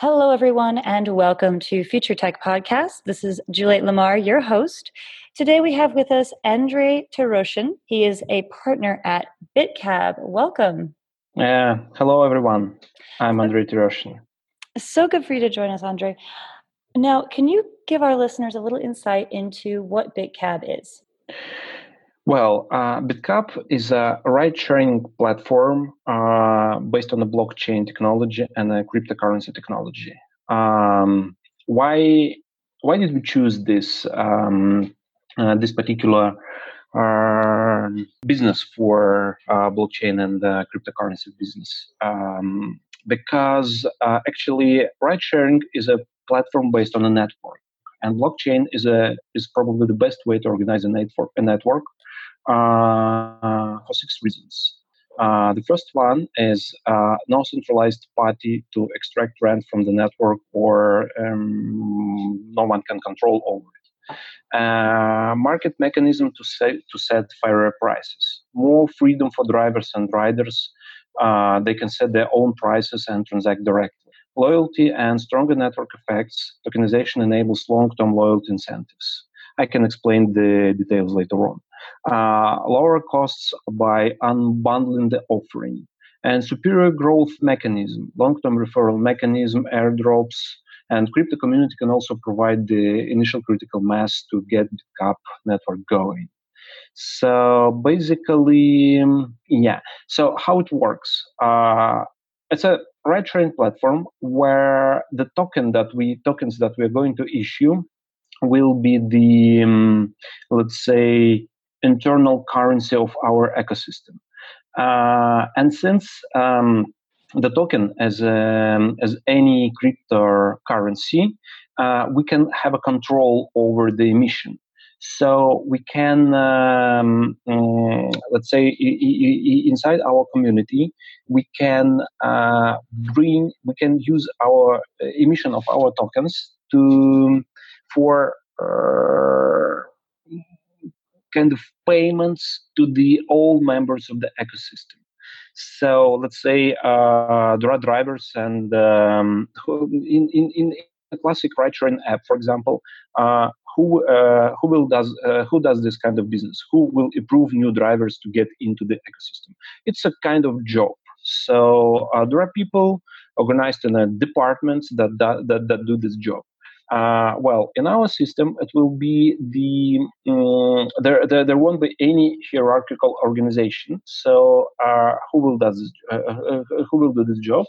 Hello, everyone, and welcome to Future Tech Podcast. This is Juliet Lamar, your host. Today we have with us Andre Taroshin. He is a partner at BitCab. Welcome. Yeah. hello, everyone. I'm Andre Taroshin. So good for you to join us, Andre. Now, can you give our listeners a little insight into what BitCab is? Well, uh, BitCab is a ride-sharing platform uh, based on the blockchain technology and a cryptocurrency technology. Um, why why did we choose this um, uh, this particular uh, business for uh, blockchain and cryptocurrency business? Um, because uh, actually, ride-sharing is a platform based on a network, and blockchain is a is probably the best way to organize a network. A network uh, for six reasons. Uh, the first one is uh, no centralized party to extract rent from the network or um, no one can control over it. Uh, market mechanism to set, to set fairer prices. More freedom for drivers and riders. Uh, they can set their own prices and transact directly. Loyalty and stronger network effects. Tokenization enables long-term loyalty incentives. I can explain the details later on. Uh, lower costs by unbundling the offering and superior growth mechanism, long-term referral mechanism, airdrops, and crypto community can also provide the initial critical mass to get the CAP network going. So basically, yeah. So how it works? Uh, it's a ride-sharing platform where the token that we tokens that we are going to issue will be the um, let's say internal currency of our ecosystem. Uh, and since um, the token as um, as any cryptocurrency, uh, we can have a control over the emission. So we can, um, um, let's say, inside our community, we can uh, bring, we can use our emission of our tokens to for uh, kind of payments to the all members of the ecosystem. So let's say uh, there are drivers and um, in, in, in a classic ride-sharing app, for example, uh, who uh, who will does uh, who does this kind of business? Who will approve new drivers to get into the ecosystem? It's a kind of job. So uh, there are people organized in a departments that that that do this job. Uh, well, in our system, it will be the um, there, there, there won't be any hierarchical organization. So uh, who will does this, uh, uh, uh, who will do this job?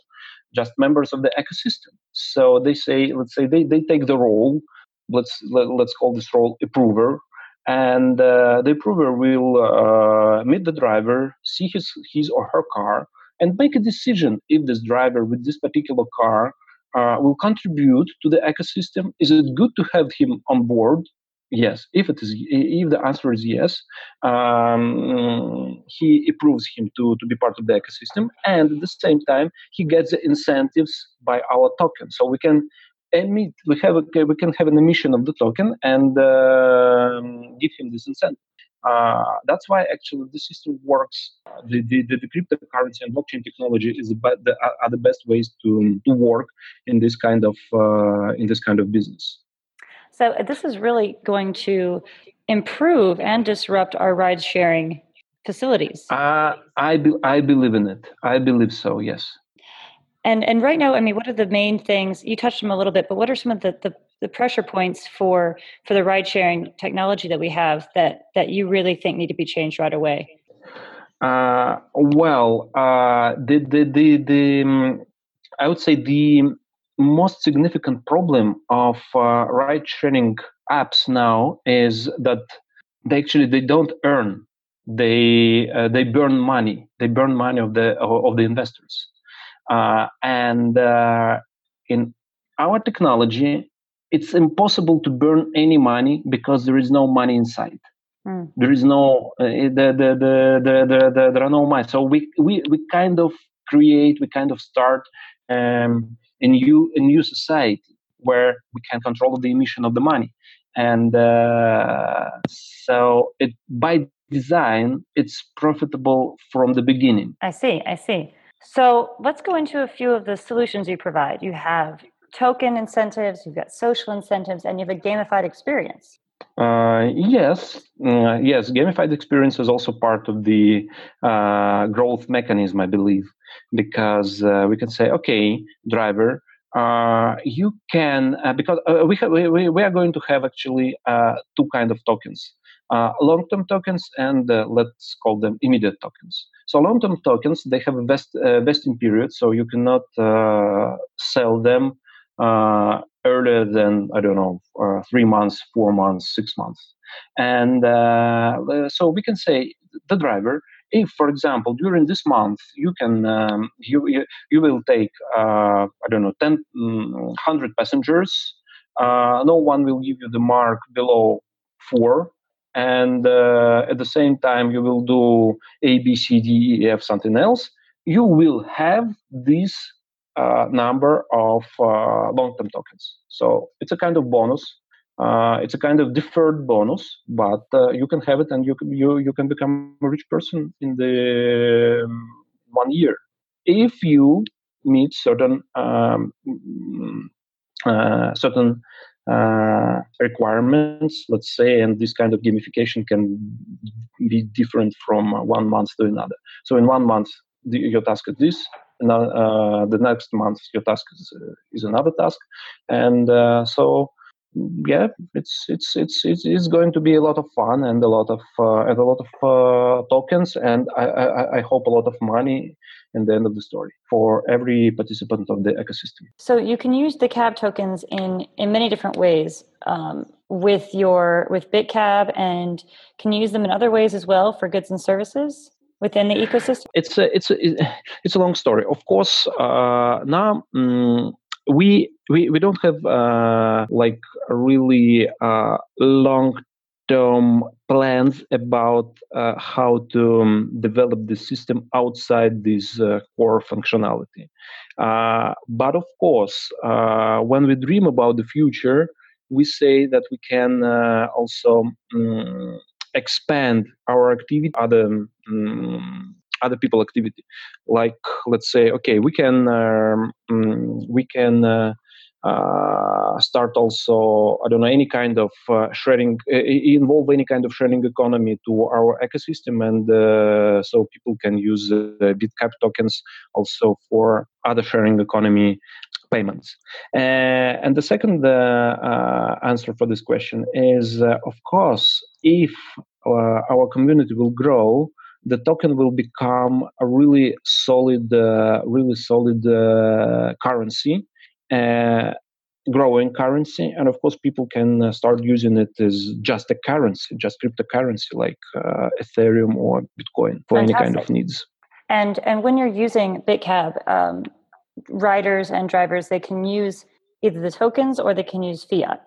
Just members of the ecosystem. So they say, let's say they, they take the role. Let's let, us let us call this role approver, and uh, the approver will meet the driver, see his his or her car, and make a decision if this driver with this particular car uh, will contribute to the ecosystem? Is it good to have him on board? Yes. If it is, if the answer is yes, um, he approves him to, to be part of the ecosystem, and at the same time, he gets the incentives by our token. So we can emit, we have a, we can have an emission of the token and uh, give him this incentive. Uh, that's why actually the system works. The, the, the, the cryptocurrency and blockchain technology is the, the, are the best ways to, to work in this kind of uh, in this kind of business. So uh, this is really going to improve and disrupt our ride sharing facilities. Uh, I be, I believe in it. I believe so. Yes. And and right now, I mean, what are the main things? You touched them a little bit, but what are some of the, the, the pressure points for for the ride sharing technology that we have that that you really think need to be changed right away? Uh, well, uh, the the the, the um, I would say the most significant problem of uh, ride sharing apps now is that they actually they don't earn they uh, they burn money they burn money of the of the investors and uh, in our technology, it's impossible to burn any money because there is no money inside. Mm. There is no uh, the, the, the, the, the, the, there are no money. So we, we we kind of create, we kind of start um, a new a new society where we can control the emission of the money, and uh, so it by design it's profitable from the beginning. I see. I see. So let's go into a few of the solutions you provide. You have token incentives, you've got social incentives, and you have a gamified experience. Uh, yes, uh, yes. Gamified experience is also part of the uh, growth mechanism, I believe, because uh, we can say, okay, driver, uh, you can uh, because we, have, we we are going to have actually two kind of tokens. Long-term tokens and let's call them immediate tokens. So long-term tokens they have a vest, vesting period, so you cannot sell them uh, earlier than I don't know uh, three months, four months, six months, and uh, so we can say the driver. If, for example, during this month you can um, you, you, you will take uh, I don't know 10, 100 mm, passengers, uh, no one will give you the mark below four and uh, at the same time you will do a b c d e f something else you will have this uh, number of uh, long-term tokens. So it's a kind of bonus. Uh, it's a kind of deferred bonus, but you can have it and you can, you, you can become a rich person in the um, one year if you meet certain um, uh, certain uh, requirements, let's say, and this kind of gamification can be different from one month to another. So in one month, the, your task is this, And, uh, the next month your task is, uh, is another task and uh, so yeah it's it's it's it's going to be a lot of fun and a lot of uh, and a lot of uh, tokens and I, I, I hope a lot of money in the end of the story for every participant of the ecosystem so you can use the cab tokens in in many different ways um, with your with bitcab and can you use them in other ways as well for goods and services within the ecosystem? It's a it's a it's a long story. Of course, uh, now um, we we we don't have uh, like really uh, long term plans about uh, how to um, develop the system outside this uh, core functionality. Uh, but of course, uh, when we dream about the future, we say that we can uh, also um, expand our activity other um, other people activity like let's say okay we can um, mm, we can uh, uh, start also i don't know any kind of uh, sharing uh, involve any kind of sharing economy to our ecosystem and uh, so people can use bitcab tokens also for other sharing economy payments. Uh, and the second uh, uh, answer for this question is, of course, if our community will grow, the token will become a really solid, really solid currency growing currency and of course people can uh, start using it as just a currency just cryptocurrency like uh, ethereum or bitcoin for Fantastic. any kind of needs and and when you're using bitcab um, riders and drivers they can use either the tokens or they can use fiat?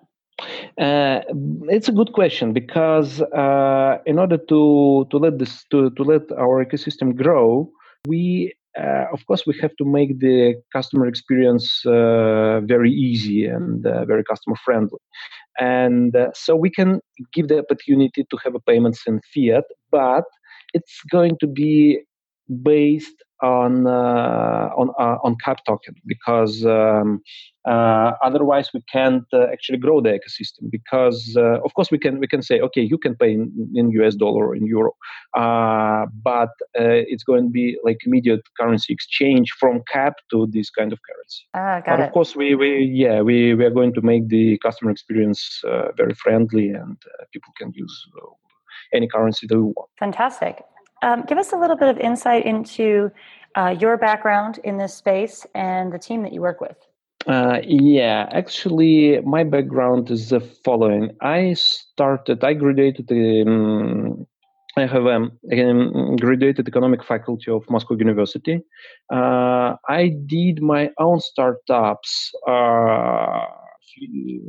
Uh, it's a good question because uh, in order to to let this to, to let our ecosystem grow, we uh, of course we have to make the customer experience uh, very easy and uh, very customer friendly, and uh, so we can give the opportunity to have payments in fiat, but it's going to be based on on on cap token because um, uh, otherwise we can't uh, actually grow the ecosystem because uh, of course we can we can say okay you can pay in, in US dollar or in euro uh, but it's going to be like immediate currency exchange from cap to this kind of currency ah, got but it. of course we, we yeah we, we are going to make the customer experience very friendly and people can use any currency that they want fantastic um, give us a little bit of insight into uh, your background in this space and the team that you work with. Uh, yeah, actually, my background is the following. I started, I graduated, um, I have a um, graduated economic faculty of Moscow University. Uh, I did my own startups uh,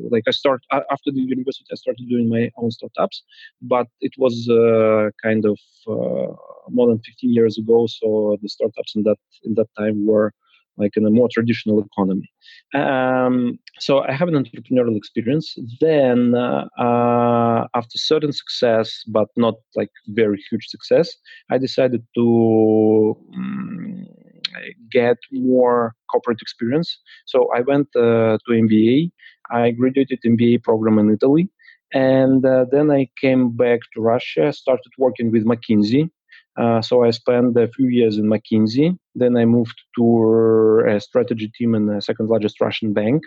like I start after the university, I started doing my own startups, but it was uh, kind of uh, more than 15 years ago. So the startups in that in that time were like in a more traditional economy. Um, so I have an entrepreneurial experience. Then, uh, uh, after certain success, but not like very huge success, I decided to um, get more corporate experience. So I went uh, to MBA. I graduated MBA program in Italy. And uh, then I came back to Russia, started working with McKinsey uh, so I spent a few years in McKinsey. Then I moved to a strategy team in the second largest Russian bank,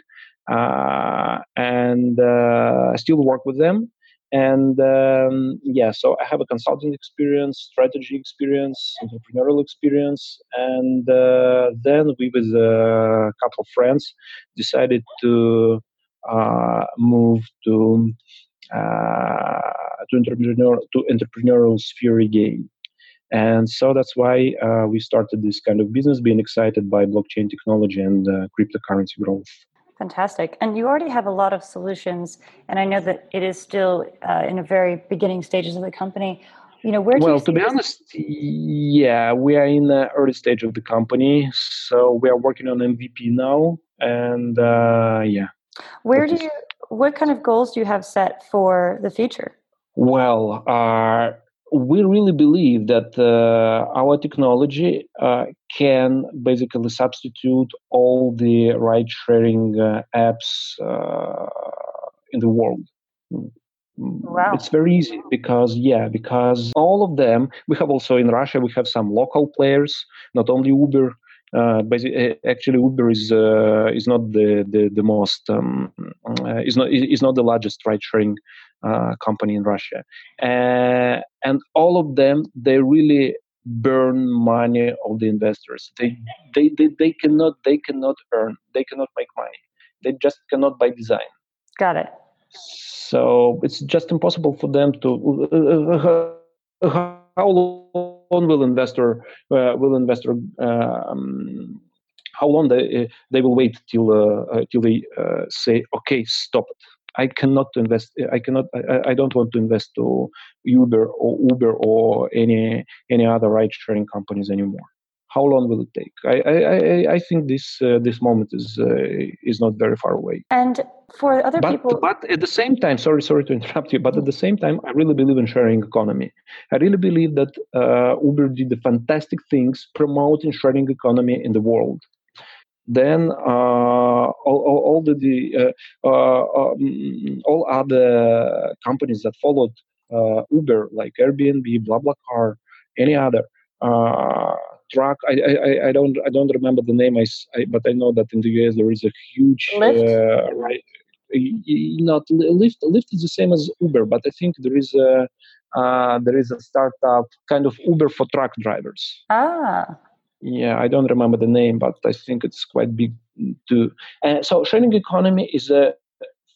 uh, and uh, I still work with them. And um, yeah, so I have a consulting experience, strategy experience, entrepreneurial experience, and uh, then we, with a couple of friends, decided to uh, move to to entrepreneurial to entrepreneurial sphere again. And so that's why uh, we started this kind of business, being excited by blockchain technology and uh, cryptocurrency growth. Fantastic. And you already have a lot of solutions, and I know that it is still uh, in a very beginning stages of the company. You know, where well, to be this? honest, yeah, we are in the early stage of the company, so we are working on MVP now, and uh, yeah. Where do you? What kind of goals do you have set for the future? Well, uh, we really believe that uh, our technology uh, can basically substitute all the ride sharing uh, apps uh, in the world. Mm, mm, wow. It's very easy because, yeah, because all of them, we have also in Russia, we have some local players, not only Uber. Uh, basically, actually, Uber is uh, is not the the, the most um, is not is not the largest ride sharing uh, company in Russia, uh, and all of them they really burn money of the investors. They, they they they cannot they cannot earn they cannot make money. They just cannot by design. Got it. So it's just impossible for them to. Uh, how long will investor uh, will investor um, how long they they will wait till uh, till they say okay stop it I cannot invest. I cannot. I, I, don't want to invest to Uber or Uber or any any other ride sharing companies anymore. How long will it take? I I, I think this uh, this moment is uh, is not very far away. And for other but, people, but at the same time, sorry sorry to interrupt you, but at the same time, I really believe in sharing economy. I really believe that uh, Uber did the fantastic things promoting sharing economy in the world then uh, all, all, all, the, the uh, uh, um, all other companies that followed Uber, like Airbnb, BlaBlaCar, any other truck. I, I I don't I don't remember the name. I, I, but I know that in the US there is a huge Lyft? right. Not Lyft. Lyft is the same as Uber, but I think there is a uh, there is a startup kind of Uber for truck drivers. Ah yeah i don't remember the name but i think it's quite big too and so sharing economy is a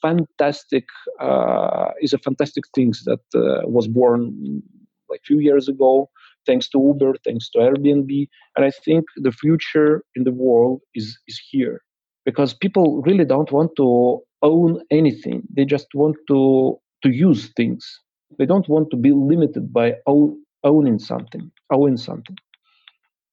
fantastic uh, is a fantastic thing that uh, was born like a few years ago thanks to uber thanks to airbnb and i think the future in the world is is here. Because people really don't want to own anything. They just want to to use things. They don't want to be limited by own, owning something owning something.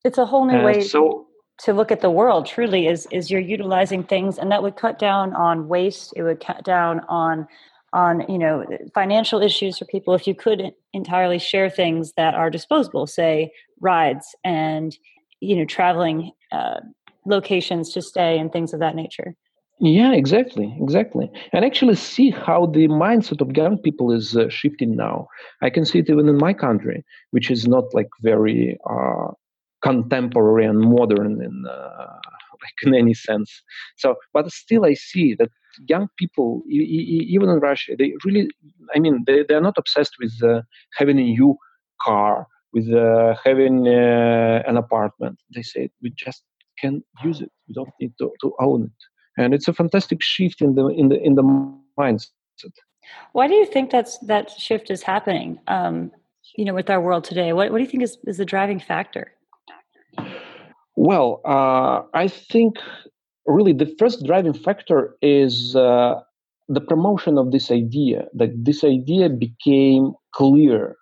It's a whole new uh, way so, to look at the world. Truly, is is you're utilizing things, and that would cut down on waste. It would cut down on on you know financial issues for people if you could entirely share things that are disposable, say rides and you know traveling uh, locations to stay and things of that nature. Yeah, exactly, exactly. And actually see how the mindset of young people is uh, shifting now. I can see it even in my country, which is not like very uh, contemporary and modern in uh, like in any sense. So, but still, I see that young people, even in Russia, they really, I mean, they, they are not obsessed with uh, having a new car, with uh, having uh, an apartment. They say we just can use it. We don't need to, to own it, and it's a fantastic shift in the in the in the mindset. Why do you think that's that shift is happening? Um, you know, with our world today, what what do you think is, is the driving factor? Well, uh, I think really the first driving factor is uh, the promotion of this idea that this idea became clear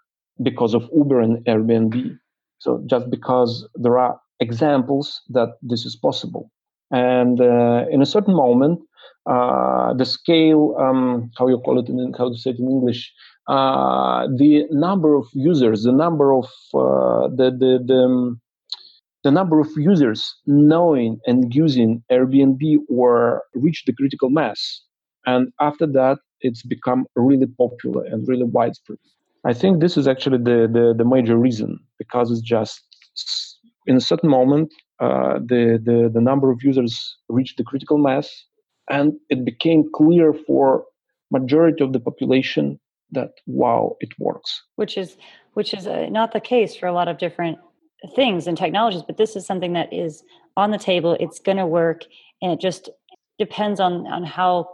because of uber and airbnb. So just because there are examples that this is possible. And uh, in a certain moment uh, the scale um, how you call it in how to say it in english uh, the number of users the number of uh, the the, the um, the number of users knowing and using Airbnb or reached the critical mass. And after that, it's become really popular and really widespread. I think this is actually the, the, the major reason because it's just in a certain moment, uh, the, the, the number of users reached the critical mass and it became clear for majority of the population that wow it works which is which is uh, not the case for a lot of different things and technologies, but this is something that is on the table. It's going to work, and it just depends on on how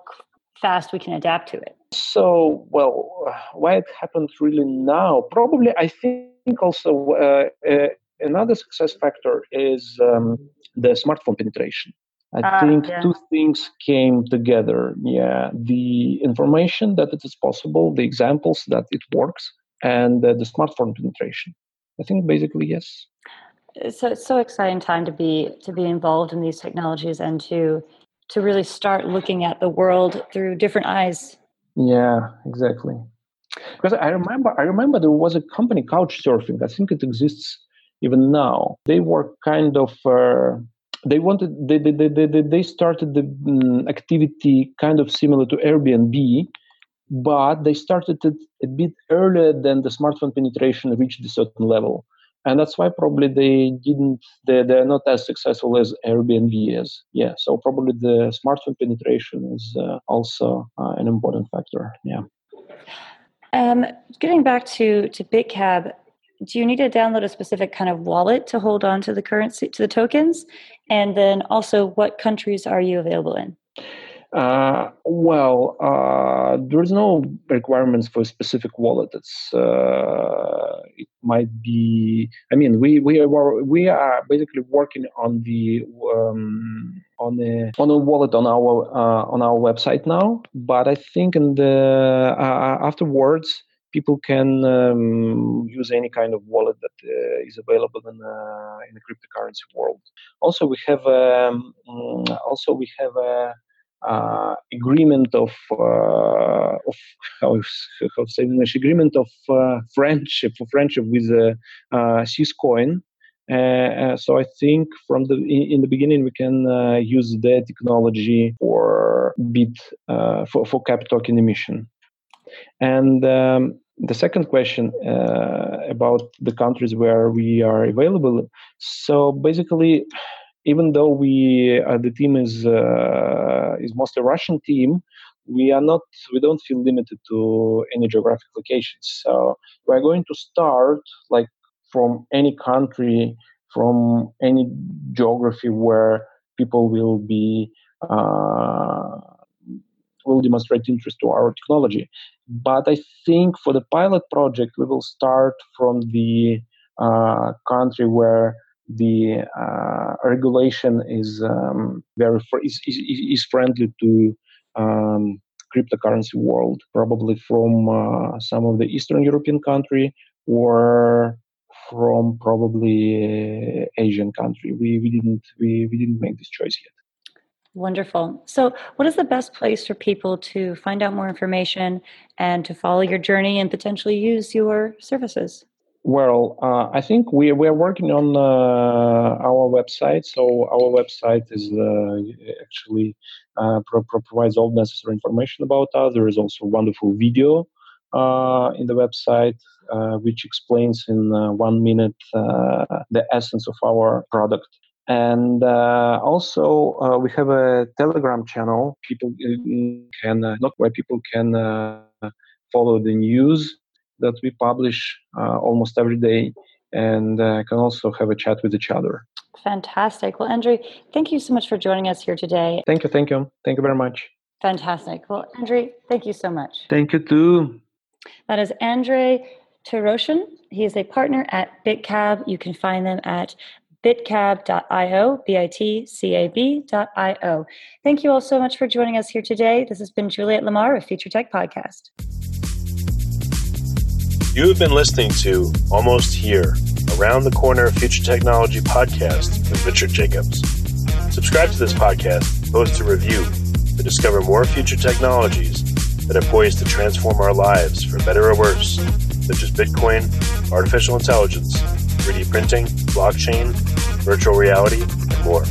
fast we can adapt to it. So, well, why it happened really now? Probably, I think also uh, uh, another success factor is um, the smartphone penetration. I uh, think yeah. two things came together. Yeah, the information that it is possible, the examples that it works, and uh, the smartphone penetration. I think basically yes. So it's so exciting time to be to be involved in these technologies and to to really start looking at the world through different eyes. Yeah, exactly. Because I remember I remember there was a company Couchsurfing. I think it exists even now. They were kind of uh, they wanted they they, they, they, they started the um, activity kind of similar to Airbnb, but they started it a bit earlier than the smartphone penetration reached a certain level. And that's why probably they didn't they, they're not as successful as airbnb is. Yeah so probably the smartphone penetration is uh, also uh, an important factor. Yeah. Um, getting back to to bitcab do you need to download a specific kind of wallet to hold on to the currency to the tokens? And then also what countries are you available in uh, well, uh, there's no requirements for a specific wallet. It's uh, it might be. I mean, we we are we are basically working on the um, on a on a wallet on our uh, on our website now. But I think in the uh, afterwards people can um, use any kind of wallet that uh, is available in, uh, in the cryptocurrency world. Also, we have um, mm, also we have a uh, agreement of uh, of how, how to say English agreement of uh, friendship for friendship with uh, uh, Syscoin. Uh, so I think from the in, in the beginning we can use their technology for bit for for cap token emission. And um, the second question about the countries where we are available. So basically even though we uh, the team is uh, is mostly Russian team, we are not we don't feel limited to any geographic locations. So we're going to start like from any country, from any geography where people will be uh, will demonstrate interest to our technology. But I think for the pilot project, we will start from the uh, country where the uh, regulation is um, very fr- is, is, is, friendly to um, cryptocurrency world, probably from uh, some of the Eastern European country or from probably Asian country. We, we didn't we, we didn't make this choice yet. Wonderful. So, what is the best place for people to find out more information and to follow your journey and potentially use your services? Well, uh, I think we we are working on uh, our website. So our website is uh, actually uh, pro- pro- provides all necessary information about us. There is also a wonderful video uh, in the website uh, which explains in one minute the essence of our product. And also, we have a Telegram channel. People can not where people can follow the news that we publish uh, almost every day and uh, can also have a chat with each other. Fantastic. Well, Andrei, thank you so much for joining us here today. Thank you. Thank you. Thank you very much. Fantastic. Well, Andrei, thank you so much. Thank you too. That is Andrei Teroshin. He is a partner at BitCab. You can find them at bitcab.io, B I T C A B.io. Thank you all so much for joining us here today. This has been Juliet Lamar of Future Tech Podcast. You have been listening to Almost Here, Around the Corner Future Technology podcast with Richard Jacobs. Subscribe to this podcast, post a review to discover more future technologies that are poised to transform our lives for better or worse, such as Bitcoin, artificial intelligence, 3D printing, blockchain, virtual reality, and more.